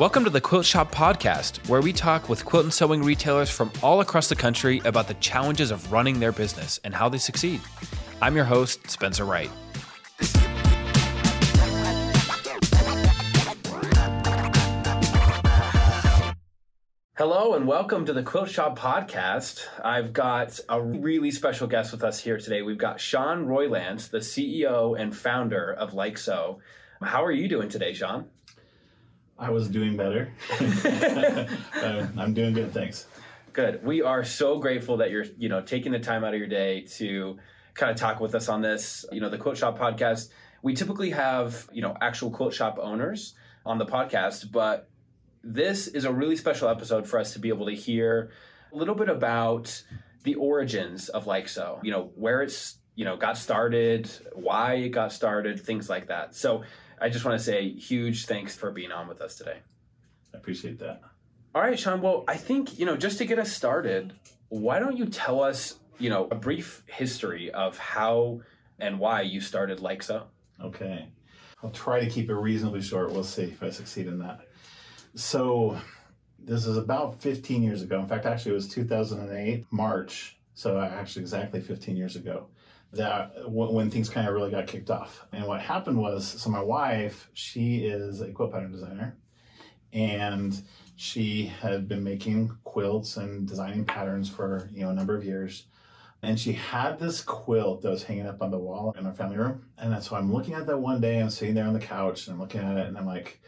Welcome to the Quilt Shop Podcast, where we talk with quilt and sewing retailers from all across the country about the challenges of running their business and how they succeed. I'm your host, Spencer Wright. Hello and welcome to the Quilt Shop Podcast. I've got a really special guest with us here today. We've got Sean Roylance, the CEO and founder of Like Sew. How are you doing today, Sean? I was doing better. I'm doing good, thanks. Good. We are so grateful that you're, you know, taking the time out of your day to kind of talk with us on this. You know, the Quilt Shop podcast. We typically have, you know, actual quilt shop owners on the podcast, but this is a really special episode for us to be able to hear a little bit about the origins of Like Sew, you know, where it's, you know, got started, why it got started, things like that. So I just want to say huge thanks for being on with us today. I appreciate that. All right, Sean. Well, I think, you know, just to get us started, why don't you tell us, you know, a brief history of how and why you started Sew? Okay. I'll try to keep it reasonably short. We'll see if I succeed in that. So this is about 15 years ago. In fact, actually, it was 2008, March. So actually, exactly 15 years ago that w- when things kind of really got kicked off. And what happened was, so my wife, she is a quilt pattern designer, and she had been making quilts and designing patterns for you know a number of years. And she had this quilt that was hanging up on the wall in our family room. And so I'm looking at that one day, I'm sitting there on the couch and I'm looking at it and I'm like,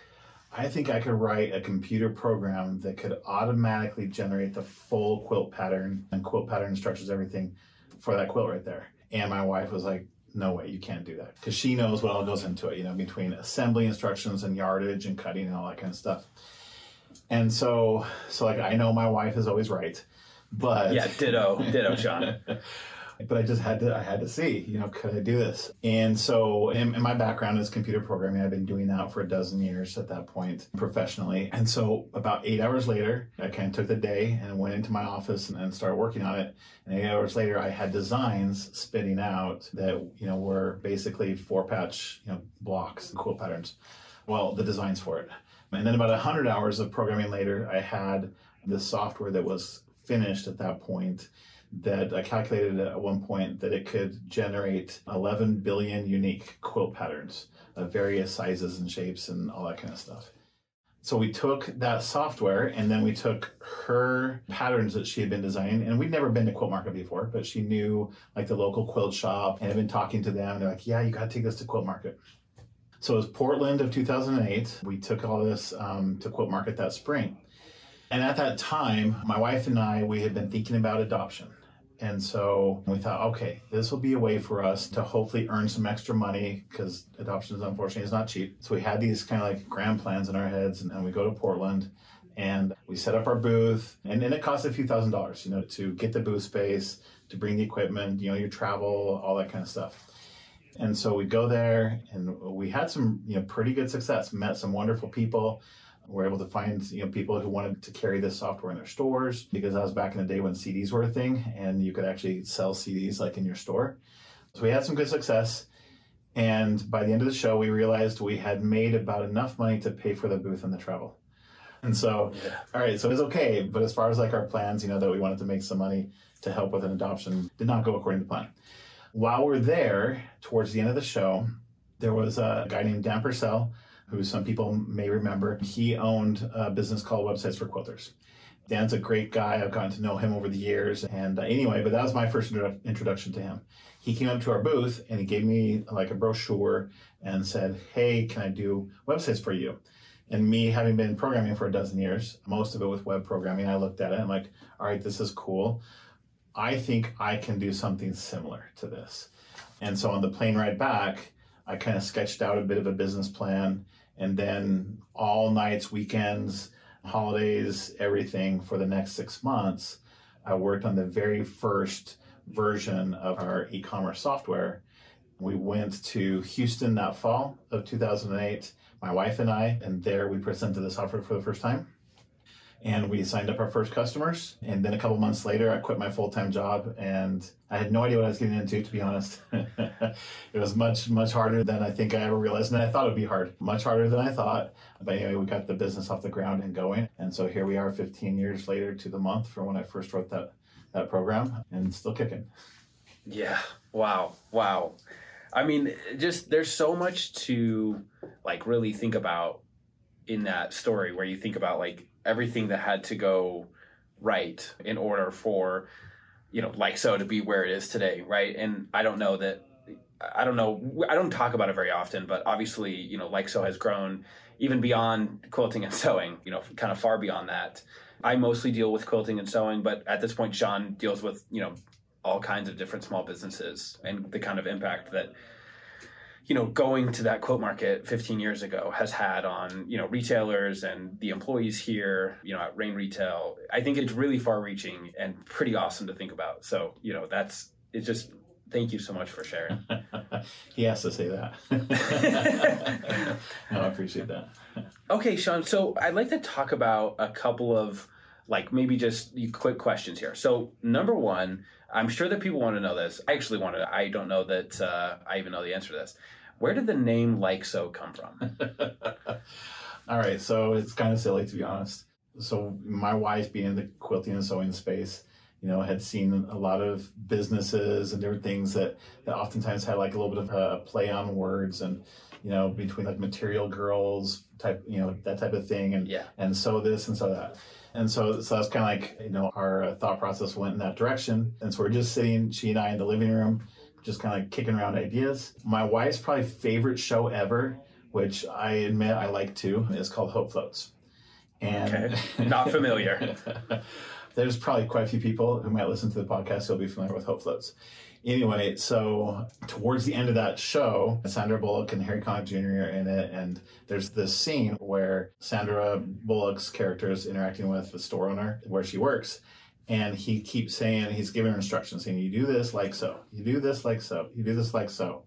I think I could write a computer program that could automatically generate the full quilt pattern and quilt pattern structures, everything for that quilt right there. And my wife was like, no way, you can't do that. Because she knows what all goes into it, you know, between assembly instructions and yardage and cutting and all that kind of stuff. And so, so like, I know my wife is always right, but. Yeah, ditto, ditto, Sean. but I just had to I had to see, you know, could I do this? And so, in, my background is computer programming. I've been doing that for a dozen years at that point professionally. And so, about eight hours later, I kind of took the day and went into my office and, and started working on it. And eight hours later, I had designs spitting out that you know were basically four patch you know blocks quilt patterns. Well, the designs for it. And then about 100 hours of programming later, I had the software that was finished at that point that I calculated at one point that it could generate 11 billion unique quilt patterns of various sizes and shapes and all that kind of stuff. So we took that software and then we took her patterns that she had been designing. And we'd never been to Quilt Market before, but she knew like the local quilt shop and had been talking to them. They're like, yeah, you got to take this to Quilt Market. So it was Portland of 2008. We took all this um, to Quilt Market that spring. And at that time, my wife and I, we had been thinking about adoption. And so we thought, okay, this will be a way for us to hopefully earn some extra money because adoption, is unfortunately, is not cheap. So we had these kind of like grand plans in our heads, and, and we go to Portland and we set up our booth, and, and it cost a few thousand dollars, you know, to get the booth space, to bring the equipment, you know, your travel, all that kind of stuff. And so we go there, and we had some, you know, pretty good success. Met some wonderful people we're able to find you know people who wanted to carry this software in their stores because that was back in the day when CDs were a thing and you could actually sell CDs like in your store. So we had some good success. And by the end of the show, we realized we had made about enough money to pay for the booth and the travel. And so, yeah. all right, so it was okay. But as far as like our plans, you know, that we wanted to make some money to help with an adoption did not go according to plan. While we're there, towards the end of the show, there was a guy named Dan Purcell who some people may remember. He owned a business called Websites for Quilters. Dan's a great guy. I've gotten to know him over the years. And uh, anyway, but that was my first introduction to him. He came up to our booth and he gave me like a brochure and said, Hey, can I do websites for you? And me having been programming for a dozen years, most of it with web programming, I looked at it and like, all right, this is cool. I think I can do something similar to this. And so on the plane ride back, I kind of sketched out a bit of a business plan and then all nights, weekends, holidays, everything for the next six months. I worked on the very first version of our e commerce software. We went to Houston that fall of 2008, my wife and I, and there we presented the software for the first time. And we signed up our first customers. And then a couple months later, I quit my full time job, and I had no idea what I was getting into, to be honest. it was much, much harder than I think I ever realized, and I thought it would be hard, much harder than I thought. But anyway, we got the business off the ground and going, and so here we are, 15 years later to the month from when I first wrote that that program, and still kicking. Yeah. Wow. Wow. I mean, just there's so much to like really think about in that story where you think about like everything that had to go right in order for you know Like Sew to be where it is today right? And i don't know that i don't know i don't talk about it very often but obviously you know Like Sew has grown even beyond quilting and sewing you know kind of far beyond that. I mostly deal with quilting and sewing but at this point sean deals with you know all kinds of different small businesses and the kind of impact that you know going to that quilt market 15 years ago has had on you know retailers and the employees here you know at rain retail. I think it's really far reaching and pretty awesome to think about. So you know that's it's just thank you so much for sharing. He has to say that. No i appreciate that. Okay sean so i'd like to talk about a couple of like maybe just quick questions here so number one I'm sure that people want to know this. I actually want to. I don't know that uh, I even know the answer to this. Where did the name Like Sew come from? All right, so it's kind of silly to be honest. So my wife, being in the quilting and sewing space, you know, had seen a lot of businesses and different things that, that oftentimes had like a little bit of a play on words and, you know, between like material girls type, you know, that type of thing, and yeah. and sew this and sew that. And so, so that's kind of like, you know, our uh, thought process went in that direction. And so we're just sitting, she and I in the living room, just kind of like kicking around ideas. My wife's probably favorite show ever, which I admit I like too, is called Hope Floats. And okay. not familiar. there's probably quite a few people who might listen to the podcast who'll be familiar with Hope Floats. Anyway, so towards the end of that show, Sandra Bullock and Harry Connick Jr. are in it, and there's this scene where Sandra Bullock's character is interacting with the store owner where she works, and he keeps saying he's giving her instructions, saying, "You do this like so, you do this like so, you do this like so."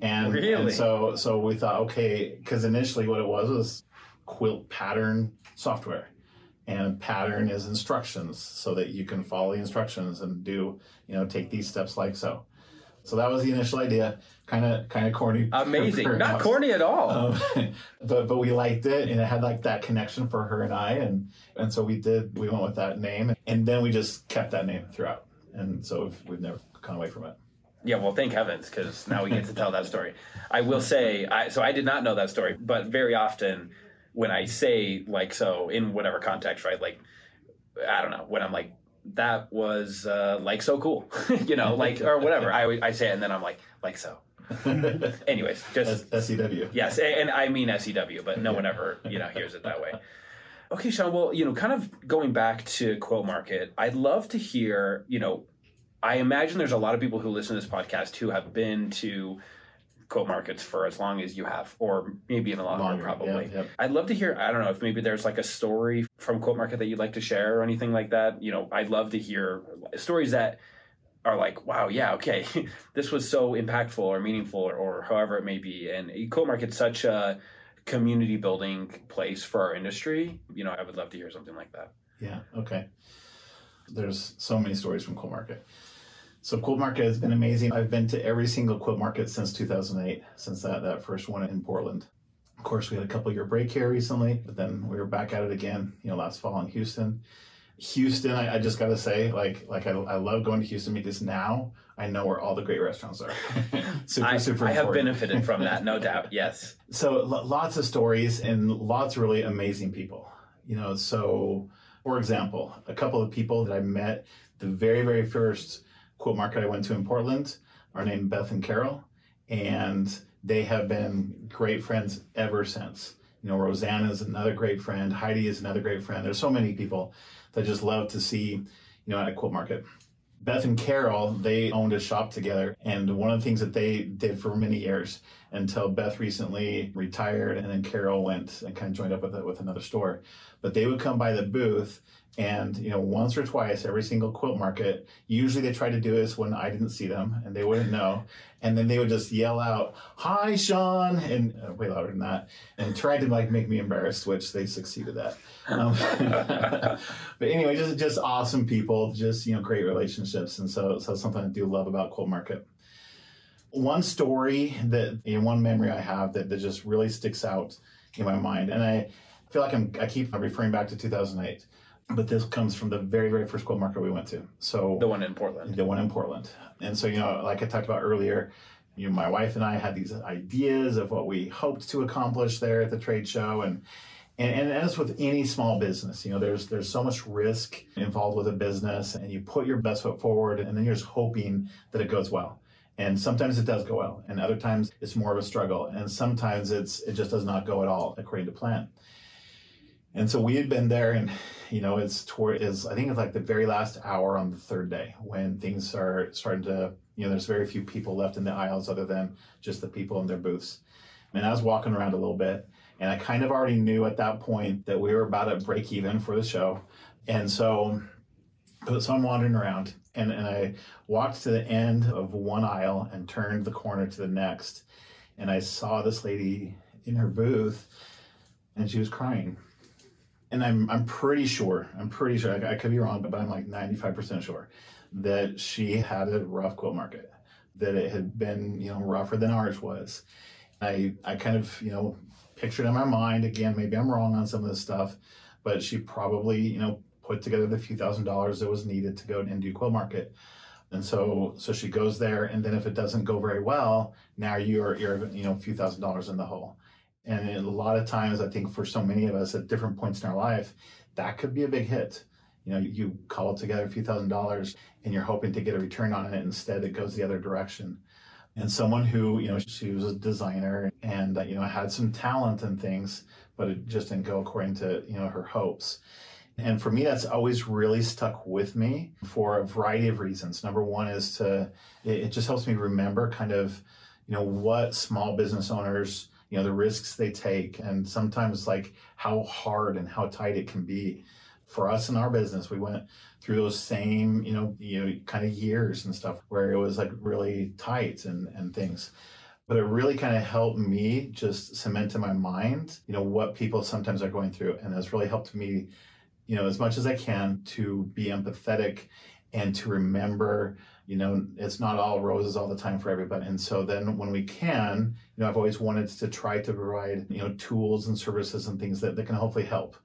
And, really? and so so we thought, okay, because initially what it was was quilt pattern software and pattern is instructions so that you can follow the instructions and do you know take these steps like so. So that was the initial idea. Kind of kind of corny. Amazing. Not corny at all. Um, but but we liked it and it had like that connection for her and i and and so we did we went with that name and then we just kept that name throughout. And so we've, we've never gone away from it. Yeah, well, thank heavens, because now we get to tell that story. I will say, I, so I did not know that story, but very often when I say like so in whatever context, right? Like I don't know when I'm like that was uh, like so cool, you know, like or whatever. I I say it and then I'm like like so. Anyways, just SEW. Yes, and I mean SEW, but no one ever you know hears it that way. Okay, Sean. Well, you know, kind of going back to Quilt Market, I'd love to hear. You know, I imagine there's a lot of people who listen to this podcast who have been to quilt markets for as long as you have, or maybe even longer, longer probably. Yeah, yeah. I'd love to hear. I don't know if maybe there's like a story from quilt market that you'd like to share or anything like that. You know, I'd love to hear stories that are like, wow, yeah, okay, this was so impactful or meaningful or, or however it may be. And quilt market's such a community building place for our industry. You know, I would love to hear something like that. Yeah. Okay. There's so many stories from quilt market. So Quilt Market has been amazing. I've been to every single Quilt Market since 2008, since that, that first one in Portland. Of course, we had a couple year break here recently, but then we were back at it again, you know, last fall in Houston. Houston, I, I just got to say, like, like I, I love going to Houston because now I know where all the great restaurants are. super, I, super. I have benefited from that, no doubt. Yes. So l- lots of stories and lots of really amazing people. You know, so for example, a couple of people that I met the very, very first quilt market I went to in Portland are named Beth and Carol, and they have been great friends ever since. You know, Rosanna is another great friend. Heidi is another great friend. There's so many people that just love to see, you know, at a quilt market. Beth and Carol, they owned a shop together, and one of the things that they did for many years until Beth recently retired, and then Carol went and kind of joined up with it with another store. But they would come by the booth, and you know, once or twice every single quilt market. Usually, they try to do this when I didn't see them, and they wouldn't know. And then they would just yell out, "Hi, Sean!" and uh, way louder than that, and try to like make me embarrassed, which they succeeded at. Um, but anyway, just just awesome people, just you know, great relationships, and so so something I do love about Quilt Market. One story that, you know, one memory I have that, that just really sticks out in my mind, and I feel like I'm, I keep referring back to 2008, but this comes from the very, very first quilt market we went to. So the one in Portland. The one in Portland. And so, you know, like I talked about earlier, you know, my wife and I had these ideas of what we hoped to accomplish there at the trade show, and and, and as with any small business, you know, there's there's so much risk involved with a business, and you put your best foot forward, and then you're just hoping that it goes well. And sometimes it does go well, and other times it's more of a struggle, and sometimes it's it just does not go at all according to plan. And so we had been there, and you know, it's toward is I think it's like the very last hour on the third day when things are starting to you know, there's very few people left in the aisles other than just the people in their booths. And I was walking around a little bit, and I kind of already knew at that point that we were about to break even for the show. And so, so I'm wandering around, and, and I walked to the end of one aisle and turned the corner to the next. And I saw this lady in her booth, and she was crying. And I'm, I'm pretty sure, I'm pretty sure, I, I could be wrong, but I'm like 95% sure that she had a rough quilt market, that it had been, you know, rougher than ours was. I, I kind of, you know, pictured in my mind, again, maybe I'm wrong on some of this stuff, but she probably, you know, put together the few thousand dollars that was needed to go and do quilt market. And so, so she goes there, and then if it doesn't go very well, now you're, you're, you know, a few thousand dollars in the hole. And a lot of times, I think for so many of us at different points in our life, that could be a big hit. You know, you call together a few thousand dollars, and you're hoping to get a return on it. Instead, it goes the other direction and someone who you know she was a designer and you know had some talent and things but it just didn't go according to you know her hopes and for me that's always really stuck with me for a variety of reasons number one is to it, just helps me remember kind of you know what small business owners you know the risks they take and sometimes like how hard and how tight it can be for us in our business we went through those same, you know, you know, kind of years and stuff where it was like really tight and, and things. But it really kind of helped me just cement in my mind, you know, what people sometimes are going through. And that's really helped me, you know, as much as I can to be empathetic and to remember, you know, it's not all roses all the time for everybody. And so then when we can, you know, I've always wanted to try to provide, you know, tools and services and things that, that can hopefully help.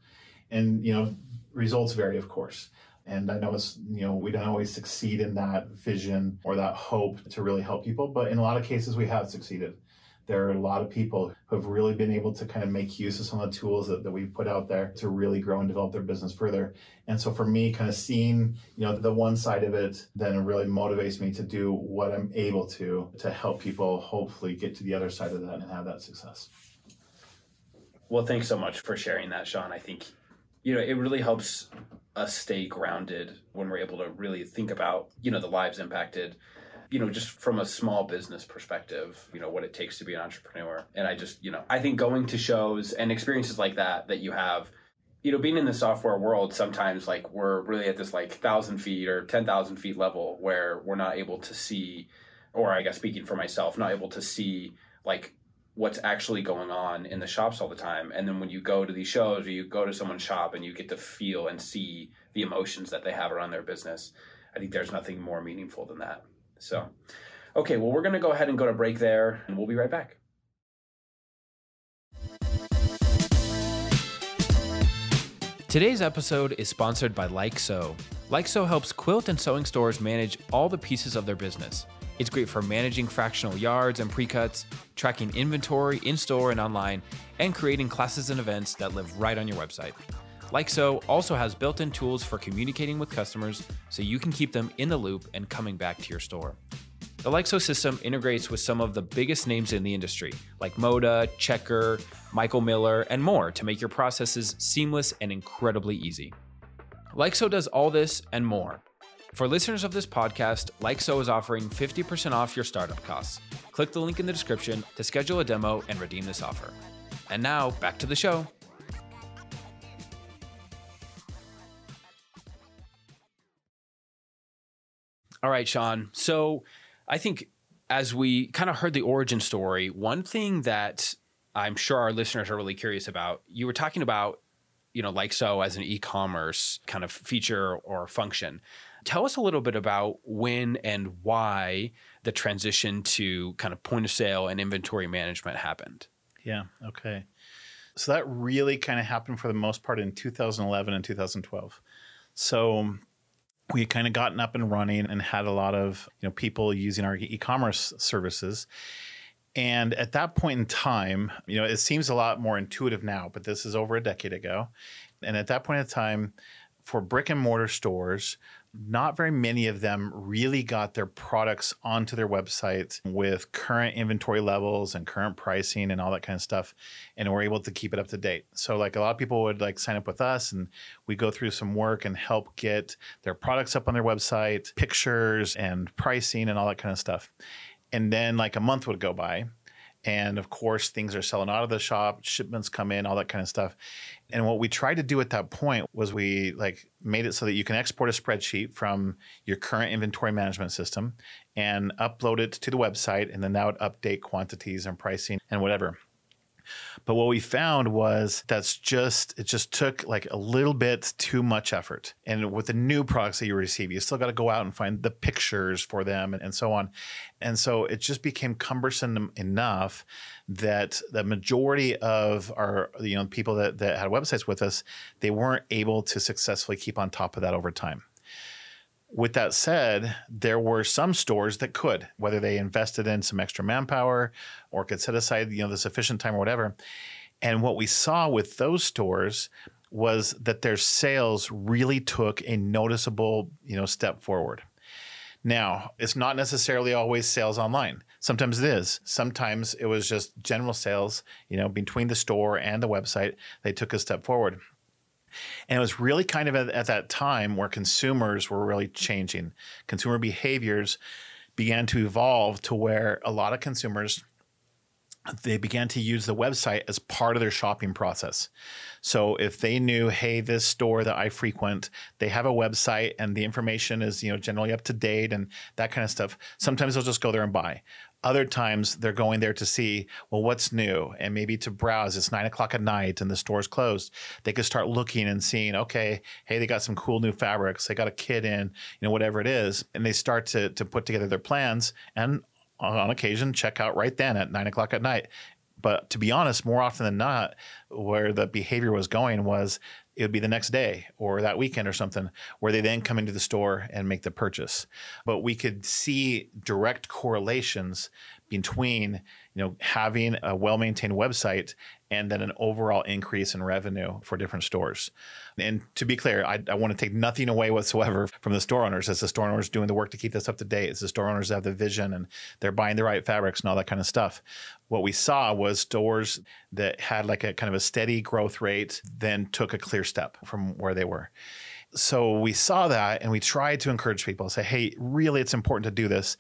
And, you know, results vary, of course. And I know it's, you know, we don't always succeed in that vision or that hope to really help people, but in a lot of cases we have succeeded. There are a lot of people who have really been able to kind of make use of some of the tools that, that we've put out there to really grow and develop their business further. And so for me, kind of seeing, you know, the one side of it then really motivates me to do what I'm able to to help people hopefully get to the other side of that and have that success. Well, thanks so much for sharing that, Sean. I think you know it really helps us stay grounded when we're able to really think about you know the lives impacted you know just from a small business perspective you know what it takes to be an entrepreneur and i just you know i think going to shows and experiences like that that you have you know being in the software world sometimes like we're really at this like thousand feet or ten thousand feet level where we're not able to see or i guess speaking for myself not able to see like what's actually going on in the shops all the time. And then when you go to these shows or you go to someone's shop and you get to feel and see the emotions that they have around their business, I think there's nothing more meaningful than that. So, okay, well, we're going to go ahead and go to break there and we'll be right back. Today's episode is sponsored by Like Sew. Like Sew helps quilt and sewing stores manage all the pieces of their business it's great for managing fractional yards and pre-cuts, tracking inventory in store and online, and creating classes and events that live right on your website. Like Sew also has built-in tools for communicating with customers so you can keep them in the loop and coming back to your store. The Sew system integrates with some of the biggest names in the industry, like Moda, Checker, Michael Miller, and more to make your processes seamless and incredibly easy. Sew does all this and more For listeners of this podcast, Like Sew is offering 50% off your startup costs. Click the link in the description to schedule a demo and redeem this offer. And now, back to the show. All right, Sean. So I think as we kind of heard the origin story, one thing that I'm sure our listeners are really curious about, you were talking about, you know, Like Sew as an e-commerce kind of feature or function. Tell us a little bit about when and why the transition to kind of point of sale and inventory management happened. Yeah. Okay. So that really kind of happened for the most part in 2011 and 2012. So we had kind of gotten up and running and had a lot of you know people using our e-commerce services. And at that point in time you know it seems a lot more intuitive now but this is over a decade ago. And at that point in time for brick and mortar stores not very many of them really got their products onto their website with current inventory levels and current pricing and all that kind of stuff and were able to keep it up to date. So like a lot of people would like sign up with us and we go through some work and help get their products up on their website pictures and pricing and all that kind of stuff. And then like a month would go by and of course things are selling out of the shop shipments come in all that kind of stuff. And what we tried to do at that point was we like made it so that you can export a spreadsheet from your current inventory management system and upload it to the website and then that would update quantities and pricing and whatever but what we found was that's just it just took like a little bit too much effort. And with the new products that you receive, you still got to go out and find the pictures for them and, and so on. And so it just became cumbersome enough that the majority of our you know people that, that had websites with us, they weren't able to successfully keep on top of that over time. With that said, there were some stores that could, whether they invested in some extra manpower or could set aside, you know, the sufficient time or whatever. And what we saw with those stores was that their sales really took a noticeable, you know, step forward. Now, it's not necessarily always sales online. Sometimes it is. Sometimes it was just general sales, you know, between the store and the website. They took a step forward. And it was really kind of at, at, that time where consumers were really changing. Consumer behaviors began to evolve to where a lot of consumers they began to use the website as part of their shopping process. So if they knew, hey, this store that I frequent, they have a website and the information is, you know, generally up to date and that kind of stuff, sometimes they'll just go there and buy. Other times they're going there to see, well, what's new? And maybe to browse. It's nine o'clock at night and the store's closed. They could start looking and seeing, okay, hey, they got some cool new fabrics. They got a kit in, you know, whatever it is. And they start to, to put together their plans and on occasion check out right then at nine o'clock at night. But to be honest, more often than not, where the behavior was going was it would be the next day or that weekend or something where they then come into the store and make the purchase. But we could see direct correlations between you know having a well-maintained website and then an overall increase in revenue for different stores. And to be clear, I, I, want to take nothing away whatsoever from the store owners. As the store owners doing the work to keep this up to date, as the store owners have the vision and they're buying the right fabrics and all that kind of stuff. What we saw was stores that had like a kind of a steady growth rate, then took a clear step from where they were so we saw that and we tried to encourage people say hey really it's important to do this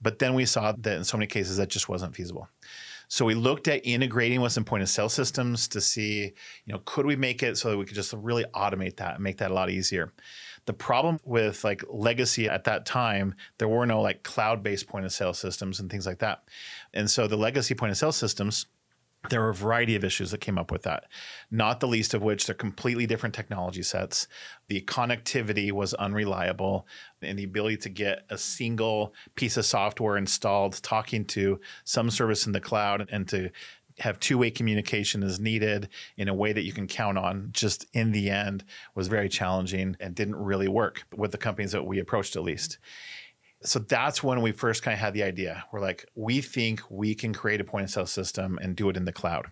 but then we saw that in so many cases that just wasn't feasible. So we looked at integrating with some point of sale systems to see, you know, could we make it so that we could just really automate that and make that a lot easier. The problem with like legacy at that time, there were no like cloud-based point of sale systems and things like that. And so the legacy point of sale systems there were a variety of issues that came up with that, not the least of which they're completely different technology sets. The connectivity was unreliable, and the ability to get a single piece of software installed talking to some service in the cloud and to have two-way communication is needed in a way that you can count on just in the end was very challenging and didn't really work with the companies that we approached at least so that's when we first kind of had the idea. We're like, we think we can create a point of sale system and do it in the cloud.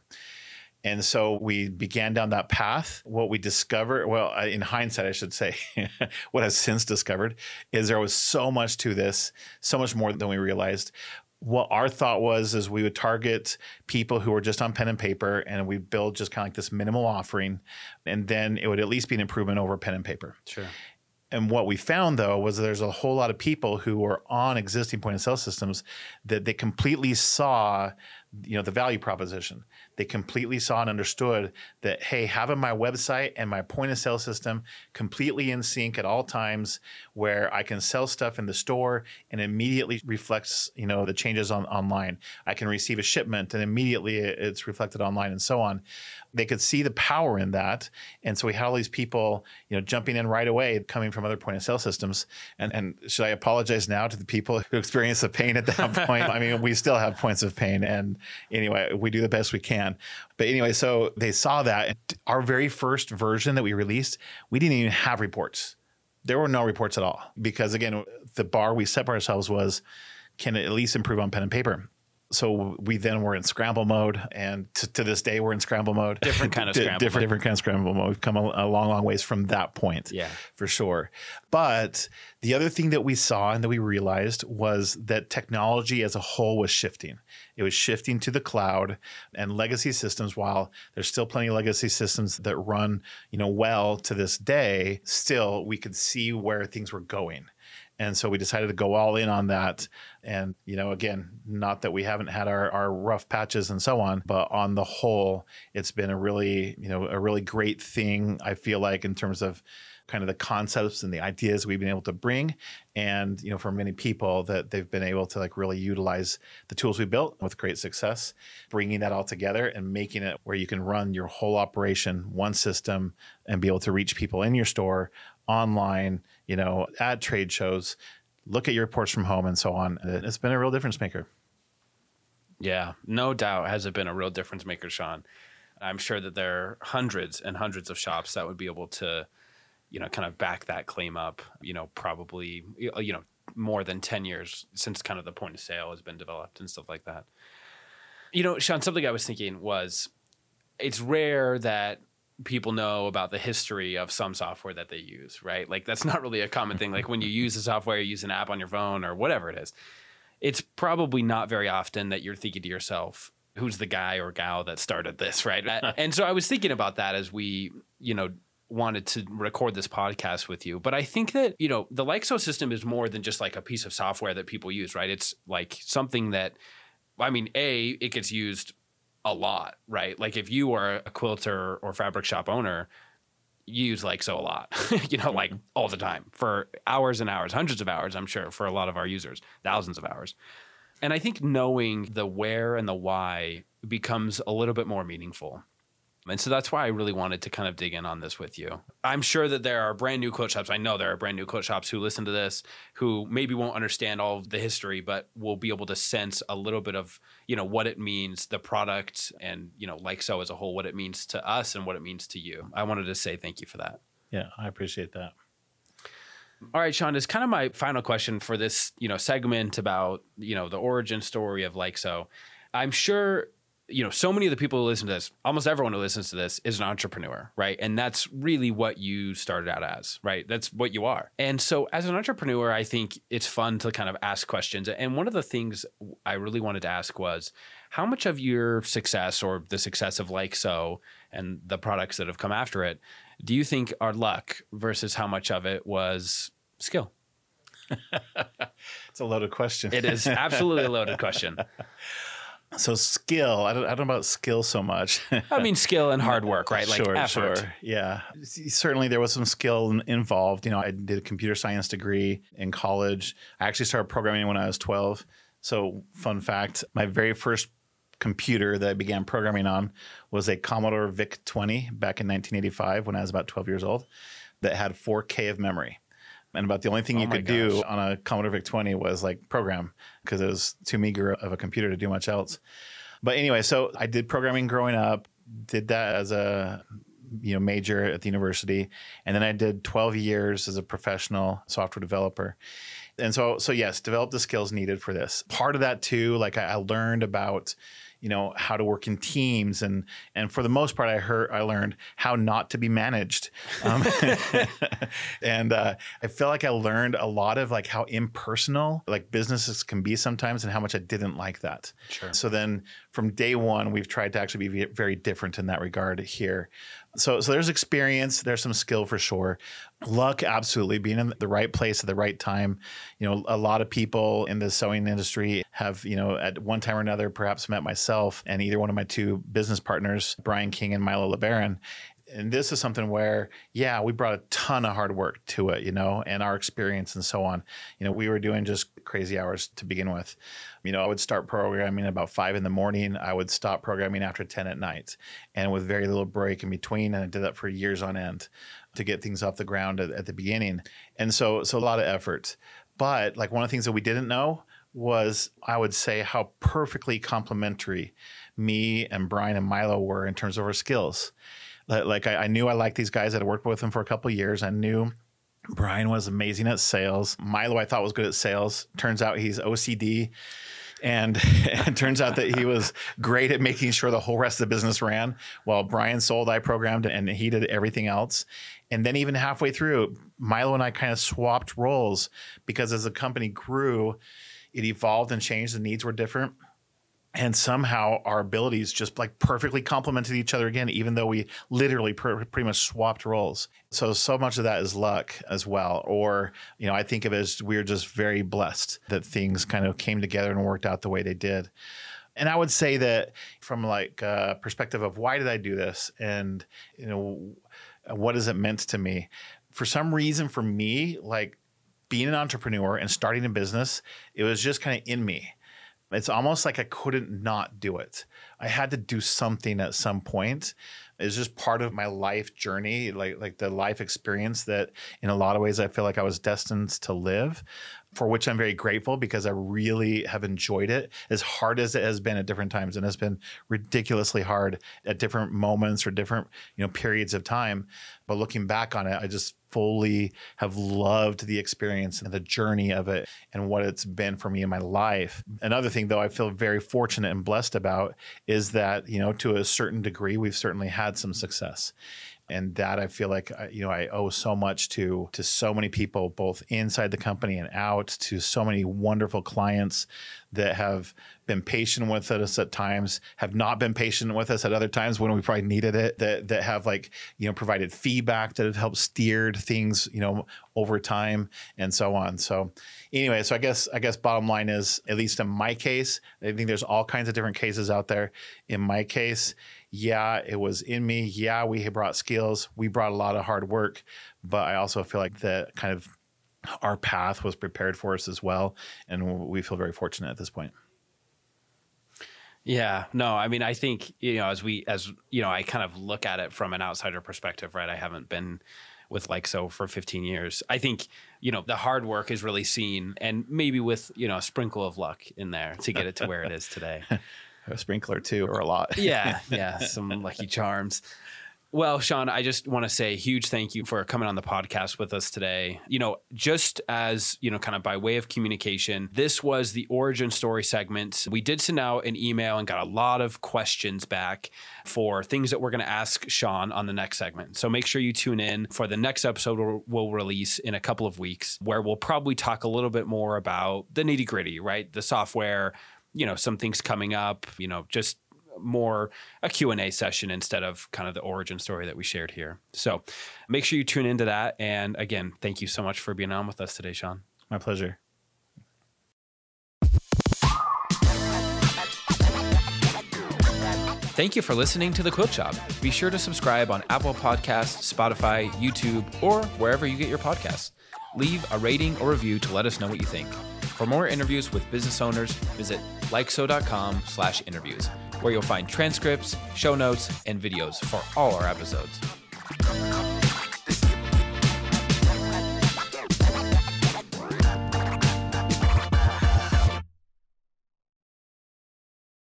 And so we began down that path. What we discovered, well, in hindsight, I should say, what I've since discovered is there was so much to this, so much more than we realized. What our thought was is we would target people who were just on pen and paper and we build just kind of like this minimal offering. And then it would at least be an improvement over pen and paper. Sure And what we found though was there's a whole lot of people who were on existing point of sale systems that they completely saw you know the value proposition. They completely saw and understood that hey having my website and my point of sale system completely in sync at all times where i can sell stuff in the store and immediately reflects you know the changes on online i can receive a shipment and immediately it's reflected online and so on they could see the power in that and so we had all these people you know jumping in right away coming from other point of sale systems and and should i apologize now to the people who experienced the pain at that point i mean we still have points of pain and anyway, we do the best we can. But anyway, so they saw that. Our very first version that we released, we didn't even have reports. There were no reports at all because, again, the bar we set for ourselves was can it at least improve on pen and paper? So we then were in scramble mode, and to, to this day we're in scramble mode. Different kind of scramble. different, different kind of scramble mode. We've come a, a, long, long ways from that point. Yeah, for sure. But the other thing that we saw and that we realized was that technology as a whole was shifting. It was shifting to the cloud and legacy systems. While there's still plenty of legacy systems that run, you know, well to this day, still we could see where things were going. And so we decided to go all in on that. And, you know, again, not that we haven't had our, our rough patches and so on, but on the whole, it's been a really, you know, a really great thing, I feel like, in terms of kind of the concepts and the ideas we've been able to bring and you know for many people that they've been able to like really utilize the tools we built with great success bringing that all together and making it where you can run your whole operation one system and be able to reach people in your store online you know, at trade shows, look at your reports from home and so on. It's been a real difference maker. Yeah, no doubt has it been a real difference maker, Sean. I'm sure that there are hundreds and hundreds of shops that would be able to, you know, kind of back that claim up, you know, probably, you know, more than 10 years since kind of the point of sale has been developed and stuff like that. You know, Sean, something I was thinking was it's rare that people know about the history of some software that they use, right? Like that's not really a common thing. Like when you use a software, you use an app on your phone or whatever it is. It's probably not very often that you're thinking to yourself, who's the guy or gal that started this, right? and so I was thinking about that as we, you know, wanted to record this podcast with you. But I think that, you know, the Like Sew system is more than just like a piece of software that people use, right? It's like something that I mean, A, it gets used a lot, right? Like if you are a quilter or fabric shop owner, you use so a lot, you know, like all the time for hours and hours, hundreds of hours, I'm sure, for a lot of our users, thousands of hours. And I think knowing the where and the why becomes a little bit more meaningful. And so that's why I really wanted to kind of dig in on this with you. I'm sure that there are brand new quilt shops. I know there are brand new quilt shops who listen to this who maybe won't understand all of the history, but will be able to sense a little bit of, you know, what it means, the product and, you know, Like Sew as a whole, what it means to us and what it means to you. I wanted to say thank you for that. Yeah, I appreciate that. All right, Sean, is kind of my final question for this, you know, segment about, you know, the origin story of Like Sew. I'm sure you know, so many of the people who listen to this, almost everyone who listens to this is an entrepreneur, right? And that's really what you started out as, right? That's what you are. And so as an entrepreneur, I think it's fun to kind of ask questions. And one of the things I really wanted to ask was how much of your success or the success of Like Sew and the products that have come after it, do you think are luck versus how much of it was skill? it's a loaded question. It is absolutely a loaded question. So skill, I don't, I don't know about skill so much. I mean, skill and hard work, right? Like sure, effort. Sure. Yeah. Certainly there was some skill involved. You know, I did a computer science degree in college. I actually started programming when I was 12. So fun fact, my very first computer that I began programming on was a Commodore VIC-20 back in 1985 when I was about 12 years old that had 4K of memory and about the only thing oh you could gosh. do on a Commodore VIC-20 was like program because it was too meager of a computer to do much else. But anyway, so I did programming growing up, did that as a you know major at the university, and then I did 12 years as a professional software developer. And so so yes, developed the skills needed for this. Part of that too, like I, I learned about you know how to work in teams. And and for the most part i heard i learned how not to be managed. Um, and uh, i feel like i learned a lot of like how impersonal like businesses can be sometimes and how much i didn't like that. Sure. so then from day one we've tried to actually be very different in that regard here. So so there's experience there's some skill for sure luck absolutely. Being in the right place at the right time. You know a lot of people in the sewing industry have you know at one time or another perhaps met myself and either one of my two business partners brian king and milo lebaron. And this is something where yeah we brought a ton of hard work to it you know and our experience and so on. You know we were doing just crazy hours to begin with. You know i would start programming about five in the morning. I would stop programming after 10 at night and with very little break in between and i did that for years on end to get things off the ground at, at the beginning and so so a lot of effort but like one of the things that we didn't know was i would say how perfectly complementary me and brian and milo were in terms of our skills like I, I knew I liked these guys. I'd worked with them for a couple years. I knew Brian was amazing at sales. Milo, I thought was good at sales. Turns out he's OCD. And it turns out that he was great at making sure the whole rest of the business ran. While Brian sold, I programmed, and he did everything else. And then even halfway through, Milo and I kind of swapped roles because as the company grew, it evolved and changed. The needs were different and somehow our abilities just like perfectly complemented each other again even though we literally per- pretty much swapped roles. So so much of that is luck as well or you know i think of it as we're just very blessed that things kind of came together and worked out the way they did. And i would say that from like a perspective of why did i do this and you know what has it meant to me? For some reason for me like being an entrepreneur and starting a business it was just kind of in me it's almost like I couldn't not do it. I had to do something at some point. It's just part of my life journey, like like the life experience that in a lot of ways I feel like I was destined to live, for which I'm very grateful because I really have enjoyed it as hard as it has been at different times and it's been ridiculously hard at different moments or different, you know, periods of time. But looking back on it, I just fully have loved the experience and the journey of it and what it's been for me in my life. Another thing, though, I feel very fortunate and blessed about is that, you know, to a certain degree, we've certainly had some success and that I feel like uh, you know I owe so much to to so many people both inside the company and out to so many wonderful clients that have been patient with us at times have not been patient with us at other times when we probably needed it that that have like you know provided feedback that have helped steered things you know over time and so on so anyway so I guess I guess bottom line is at least in my case I think there's all kinds of different cases out there in my case yeah, it was in me. Yeah, we brought skills. We brought a lot of hard work, but I also feel like that kind of our path was prepared for us as well, and we feel very fortunate at this point. Yeah, no, I mean, I think you know, as we, as you know, I kind of look at it from an outsider perspective, right? I haven't been with Like Sew for 15 years. I think you know the hard work is really seen, and maybe with you know a sprinkle of luck in there to get it to where it is today. a sprinkler too, or a lot. yeah, yeah, some lucky charms. Well, Sean, I just want to say huge thank you for coming on the podcast with us today. You know, just as, you know, kind of by way of communication, this was the origin story segment. We did send out an email and got a lot of questions back for things that we're going to ask Sean on the next segment. So make sure you tune in for the next episode we'll release in a couple of weeks, where we'll probably talk a little bit more about the nitty gritty, right? The software, you know, some things coming up, you know, just more a Q&A session instead of kind of the origin story that we shared here. So make sure you tune into that. And again, thank you so much for being on with us today, Sean. My pleasure. Thank you for listening to The Quilt Shop. Be sure to subscribe on Apple Podcasts, Spotify, YouTube, or wherever you get your podcasts. Leave a rating or review to let us know what you think. For more interviews with business owners, visit likesew.com slash interviews, where you'll find transcripts, show notes, and videos for all our episodes.